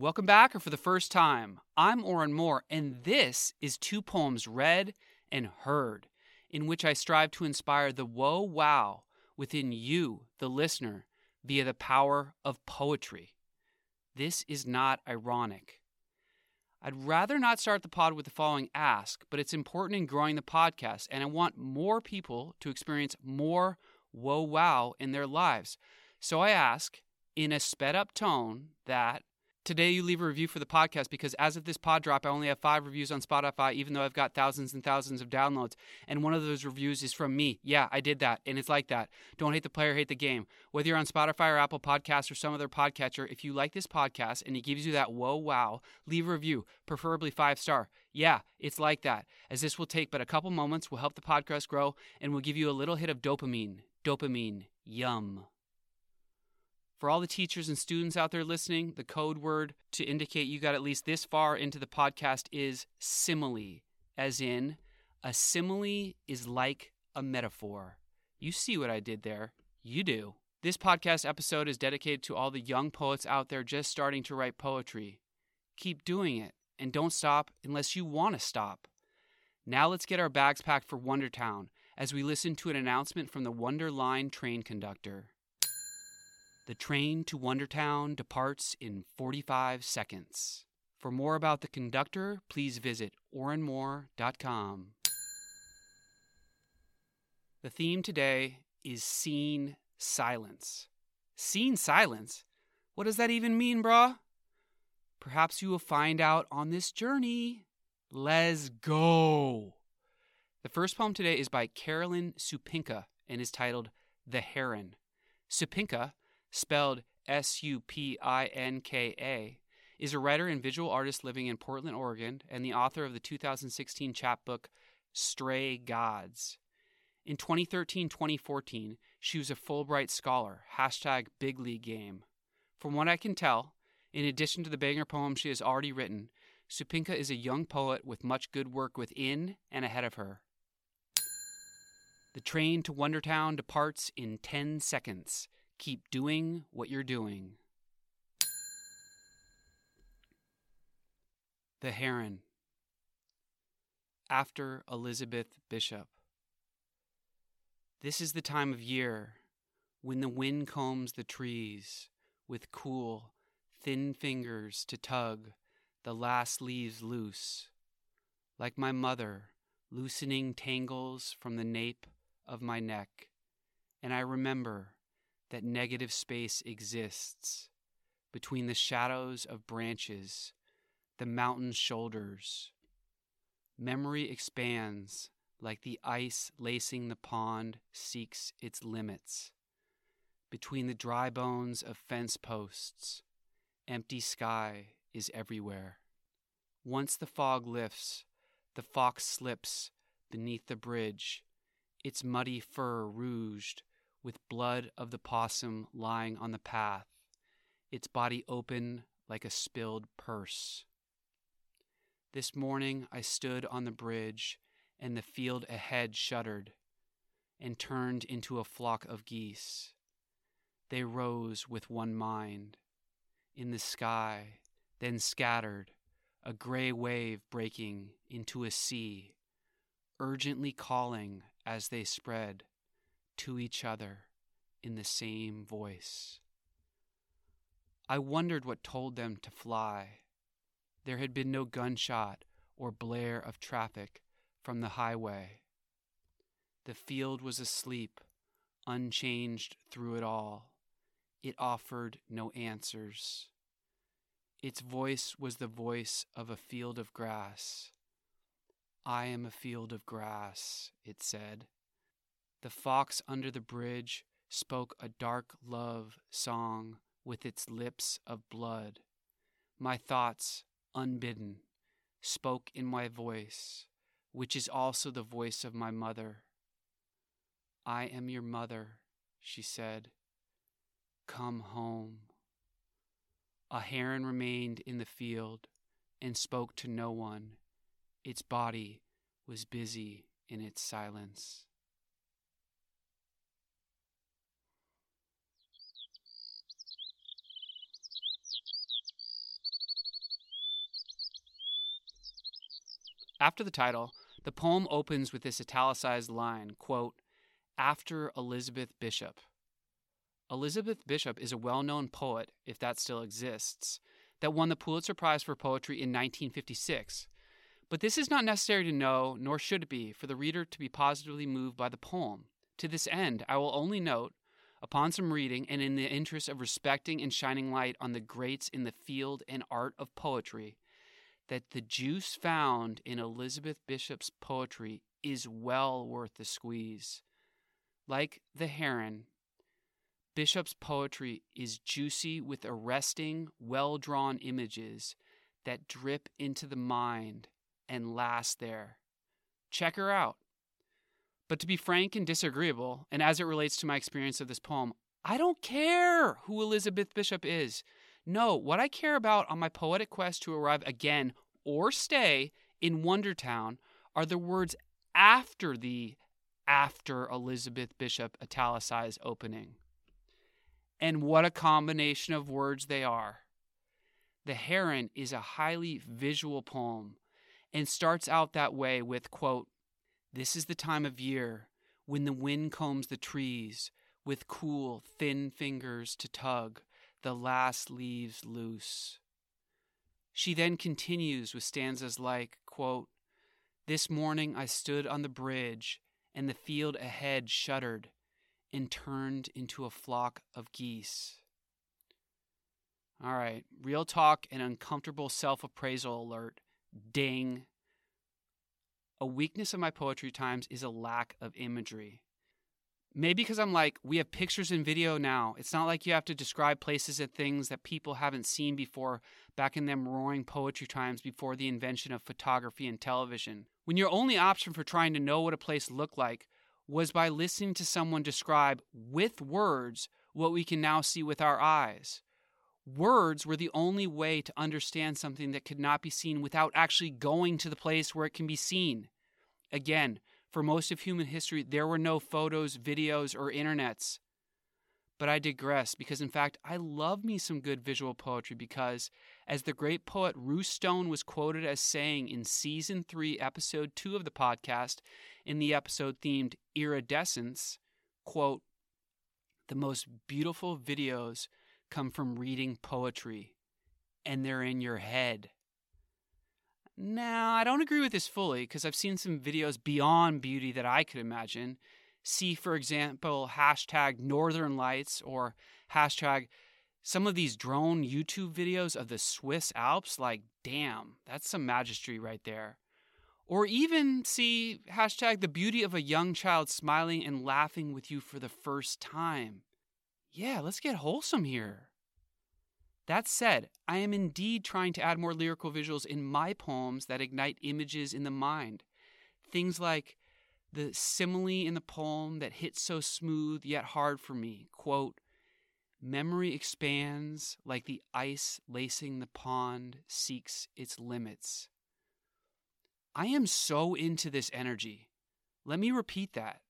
Welcome back, or for the first time, I'm Oren Moore, and this is two poems read and heard, in which I strive to inspire the whoa wow within you, the listener, via the power of poetry. This is not ironic. I'd rather not start the pod with the following ask, but it's important in growing the podcast, and I want more people to experience more whoa wow in their lives. So I ask, in a sped up tone, that today you leave a review for the podcast because as of this pod drop, I only have five reviews on Spotify, even though I've got thousands and thousands of downloads. And one of those reviews is from me. Yeah, I did that. And it's like that. Don't hate the player, hate the game. Whether you're on Spotify or Apple Podcasts or some other podcatcher, if you like this podcast and it gives you that whoa wow, leave a review, preferably five star. Yeah, it's like that. As this will take but a couple moments, will help the podcast grow, and will give you a little hit of dopamine. Dopamine. Yum. For all the teachers and students out there listening, the code word to indicate you got at least this far into the podcast is simile, as in, a simile is like a metaphor. You see what I did there. You do. This podcast episode is dedicated to all the young poets out there just starting to write poetry. Keep doing it, and don't stop unless you want to stop. Now let's get our bags packed for Wondertown as we listen to an announcement from the Wonder Line train conductor. The train to Wondertown departs in 45 seconds. For more about the conductor, please visit orenmore.com. The theme today is seen silence. Seen silence? What does that even mean, brah? Perhaps you will find out on this journey. Let's go. The first poem today is by Carolyn Supinka and is titled The Heron. Supinka spelled S U P I N K A, is a writer and visual artist living in Portland, Oregon, and the author of the 2016 chapbook Stray Gods. In 2013 2014, she was a Fulbright scholar, hashtag big league game. From what I can tell, in addition to the banger poems she has already written, Supinka is a young poet with much good work within and ahead of her. The train to Wondertown departs in 10 seconds. Keep doing what you're doing. The Heron. After Elizabeth Bishop. This is the time of year when the wind combs the trees with cool, thin fingers to tug the last leaves loose, like my mother loosening tangles from the nape of my neck. And I remember that negative space exists between the shadows of branches, the mountain's shoulders. Memory expands like the ice lacing the pond seeks its limits. Between the dry bones of fence posts, empty sky is everywhere. Once the fog lifts, the fox slips beneath the bridge, its muddy fur rouged with blood of the possum lying on the path, its body open like a spilled purse. This morning I stood on the bridge, and the field ahead shuddered and turned into a flock of geese. They rose with one mind. In the sky, then scattered, a gray wave breaking into a sea, urgently calling as they spread to each other in the same voice. I wondered what told them to fly. There had been no gunshot or blare of traffic from the highway. The field was asleep, unchanged through it all. It offered no answers. Its voice was the voice of a field of grass. I am a field of grass, it said. The fox under the bridge spoke a dark love song with its lips of blood. My thoughts, unbidden, spoke in my voice, which is also the voice of my mother. I am your mother, she said. Come home. A heron remained in the field and spoke to no one. Its body was busy in its silence. After the title, the poem opens with this italicized line, quote, after Elizabeth Bishop. Elizabeth Bishop is a well known poet, if that still exists, that won the Pulitzer Prize for Poetry in 1956. But this is not necessary to know, nor should it be, for the reader to be positively moved by the poem. To this end, I will only note, upon some reading and in the interest of respecting and shining light on the greats in the field and art of poetry, that the juice found in Elizabeth Bishop's poetry is well worth the squeeze. Like the heron, Bishop's poetry is juicy with arresting, well drawn images that drip into the mind and last there. Check her out. But to be frank and disagreeable, and as it relates to my experience of this poem, I don't care who Elizabeth Bishop is. No, what I care about on my poetic quest to arrive again or stay in Wondertown are the words after the after Elizabeth Bishop italicized opening. And what a combination of words they are. The Heron is a highly visual poem and starts out that way with, quote, This is the time of year when the wind combs the trees with cool, thin fingers to tug the last leaves loose. She then continues with stanzas like, quote, This morning I stood on the bridge, and the field ahead shuddered and turned into a flock of geese. All right, real talk and uncomfortable self appraisal alert. Ding. A weakness of my poetry times is a lack of imagery. Maybe because I'm like, we have pictures and video now. It's not like you have to describe places and things that people haven't seen before back in them roaring poetry times before the invention of photography and television. When your only option for trying to know what a place looked like was by listening to someone describe with words what we can now see with our eyes. Words were the only way to understand something that could not be seen without actually going to the place where it can be seen. Again, for most of human history, there were no photos, videos, or internets. But I digress because, in fact, I love me some good visual poetry because, as the great poet Ruth Stone was quoted as saying in season 3, episode 2 of the podcast, in the episode themed Iridescence, quote, the most beautiful videos come from reading poetry, and they're in your head. Now, I don't agree with this fully because I've seen some videos beyond beauty that I could imagine see, for example, hashtag Northern Lights or hashtag some of these drone YouTube videos of the Swiss Alps. Like, damn, that's some majesty right there. Or even see hashtag the beauty of a young child smiling and laughing with you for the first time. Yeah, let's get wholesome here. That said, I am indeed trying to add more lyrical visuals in my poems that ignite images in the mind. Things like the simile in the poem that hits so smooth yet hard for me. Quote, Memory expands like the ice lacing the pond seeks its limits. I am so into this energy. Let me repeat that.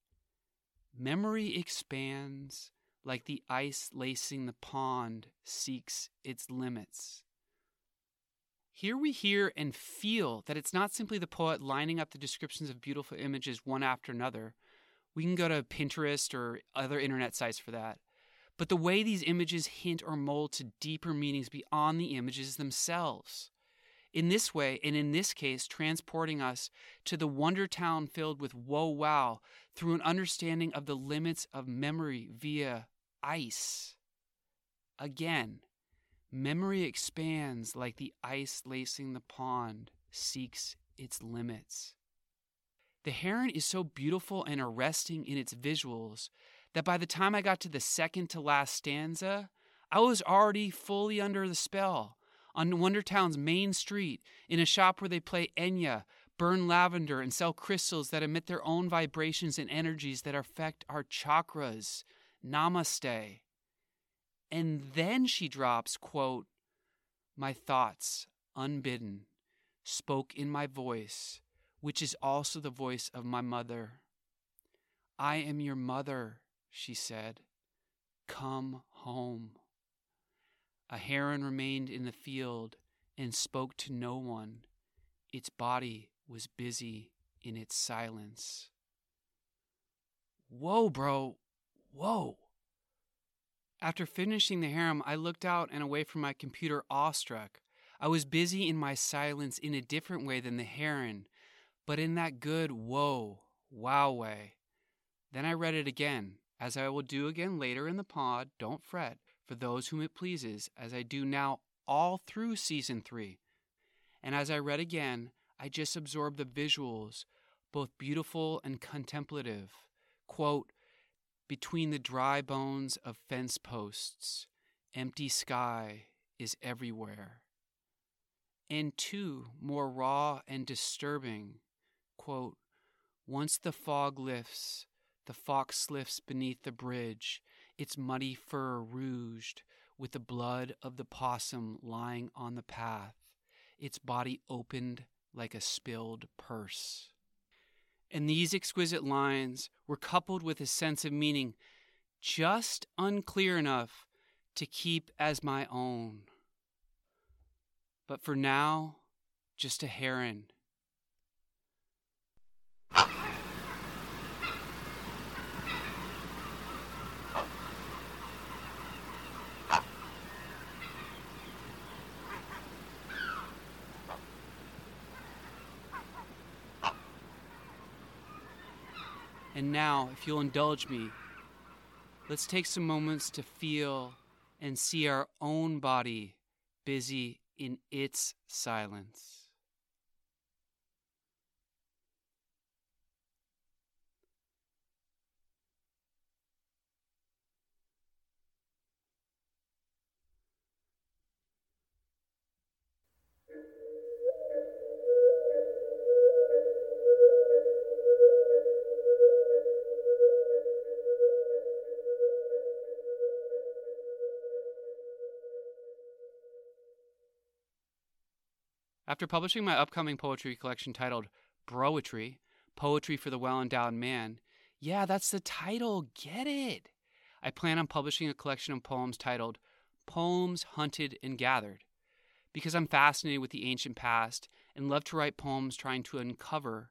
Memory expands like the ice lacing the pond seeks its limits. Here we hear and feel that it's not simply the poet lining up the descriptions of beautiful images one after another. We can go to Pinterest or other internet sites for that. But the way these images hint or mold to deeper meanings beyond the images themselves. In this way, and in this case, transporting us to the wonder town filled with whoa wow through an understanding of the limits of memory via ice. Again, Memory expands like the ice lacing the pond seeks its limits. The heron is so beautiful and arresting in its visuals that by the time I got to the second to last stanza, I was already fully under the spell on Wondertown's main street in a shop where they play Enya, burn lavender, and sell crystals that emit their own vibrations and energies that affect our chakras. Namaste. And then she drops, quote, My thoughts, unbidden, spoke in my voice, which is also the voice of my mother. I am your mother, she said. Come home. A heron remained in the field and spoke to no one. Its body was busy in its silence. Whoa, bro. Whoa. After finishing the Heron, I looked out and away from my computer, awestruck. I was busy in my silence in a different way than the heron, but in that good whoa, wow way. Then I read it again, as I will do again later in the pod, don't fret, for those whom it pleases, as I do now all through season three. And as I read again, I just absorbed the visuals, both beautiful and contemplative. Quote, between the dry bones of fence posts, empty sky is everywhere. And two, more raw and disturbing, quote, once the fog lifts, the fox lifts beneath the bridge, its muddy fur rouged with the blood of the possum lying on the path, its body opened like a spilled purse. And these exquisite lines were coupled with a sense of meaning just unclear enough to keep as my own. But for now, just a heron And now, if you'll indulge me, let's take some moments to feel and see our own body busy in its silence. After publishing my upcoming poetry collection titled Broetry, Poetry for the Well Endowed Man, yeah, that's the title, get it! I plan on publishing a collection of poems titled Poems Hunted and Gathered, because I'm fascinated with the ancient past and love to write poems trying to uncover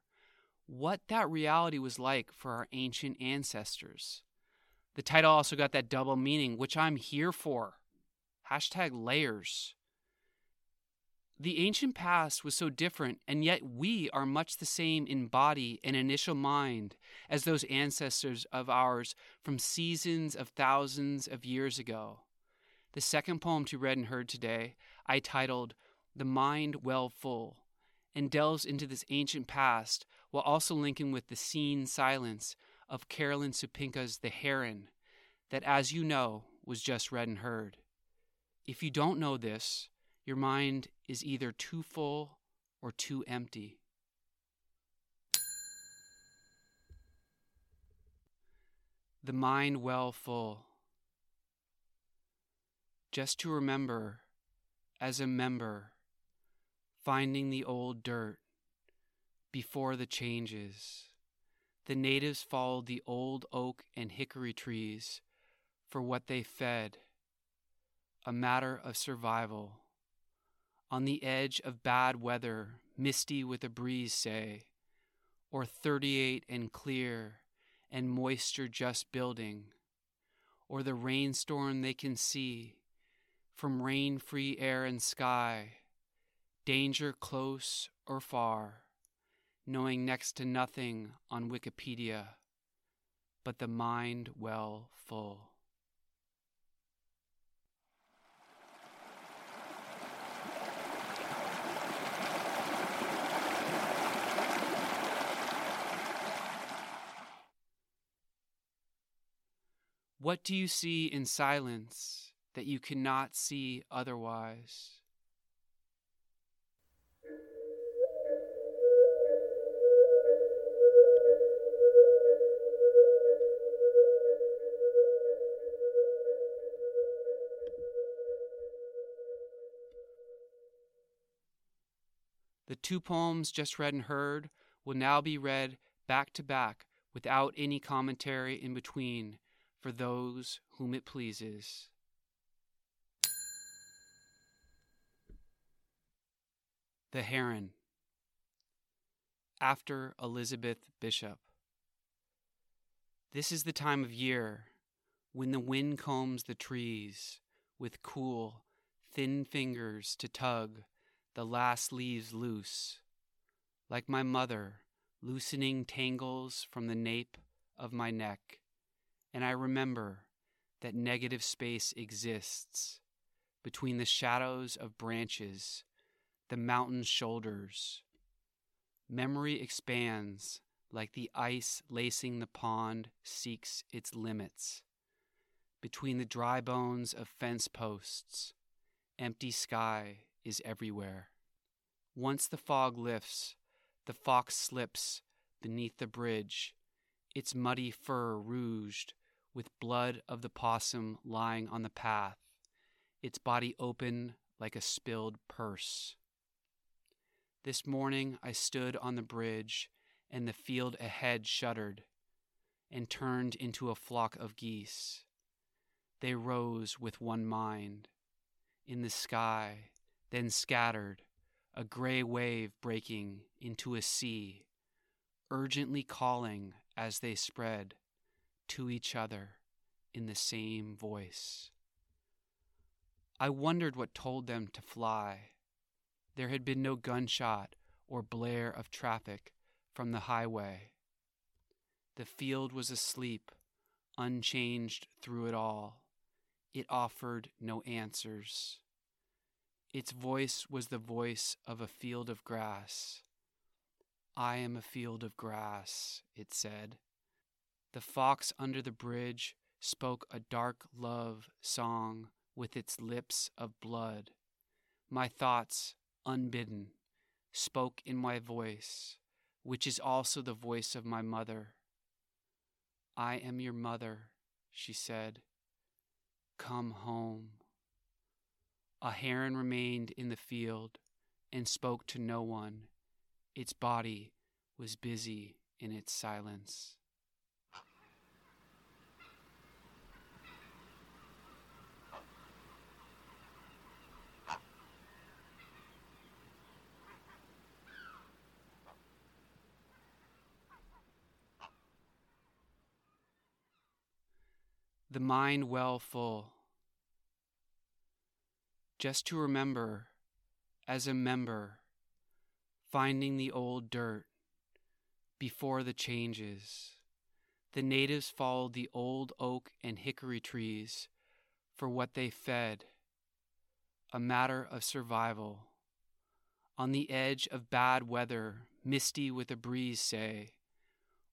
what that reality was like for our ancient ancestors. The title also got that double meaning, which I'm here for. Hashtag layers. The ancient past was so different, and yet we are much the same in body and initial mind as those ancestors of ours from seasons of thousands of years ago. The second poem to read and heard today, I titled The Mind Well Full, and delves into this ancient past while also linking with the seen silence of Carolyn Supinka's The Heron, that, as you know, was just read and heard. If you don't know this, your mind is either too full or too empty. The mind well full. Just to remember, as a member, finding the old dirt before the changes. The natives followed the old oak and hickory trees for what they fed, a matter of survival on the edge of bad weather, misty with a breeze, say, or 38 and clear and moisture just building, or the rainstorm they can see from rain free air and sky, danger close or far, knowing next to nothing on Wikipedia, but the mind well full. What do you see in silence that you cannot see otherwise? The two poems just read and heard will now be read back to back without any commentary in between for those whom it pleases. The Heron. after Elizabeth Bishop. This is the time of year when the wind combs the trees with cool, thin fingers to tug the last leaves loose, like my mother loosening tangles from the nape of my neck, and I remember that negative space exists between the shadows of branches, the mountain shoulders. Memory expands like the ice lacing the pond seeks its limits. Between the dry bones of fence posts, empty sky is everywhere. Once the fog lifts, the fox slips beneath the bridge, its muddy fur rouged with blood of the possum lying on the path, its body open like a spilled purse. This morning I stood on the bridge, and the field ahead shuddered and turned into a flock of geese. They rose with one mind. In the sky, then scattered, a gray wave breaking into a sea, urgently calling as they spread to each other in the same voice. I wondered what told them to fly. There had been no gunshot or blare of traffic from the highway. The field was asleep, unchanged through it all. It offered no answers. Its voice was the voice of a field of grass. I am a field of grass, it said. The fox under the bridge spoke a dark love song with its lips of blood. My thoughts, unbidden, spoke in my voice, which is also the voice of my mother. I am your mother, she said. Come home. A heron remained in the field and spoke to no one. Its body was busy in its silence. The mind well full just to remember as a member finding the old dirt before the changes. The natives followed the old oak and hickory trees for what they fed, a matter of survival. On the edge of bad weather, misty with a breeze, say,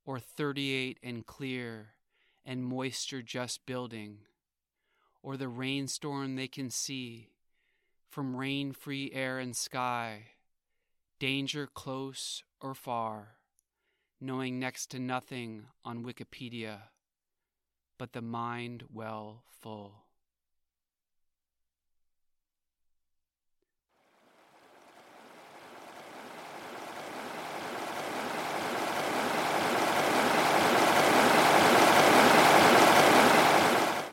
or 38 and clear and moisture just building, or the rainstorm they can see from rain free air and sky, danger close or far, knowing next to nothing on Wikipedia, but the mind well full.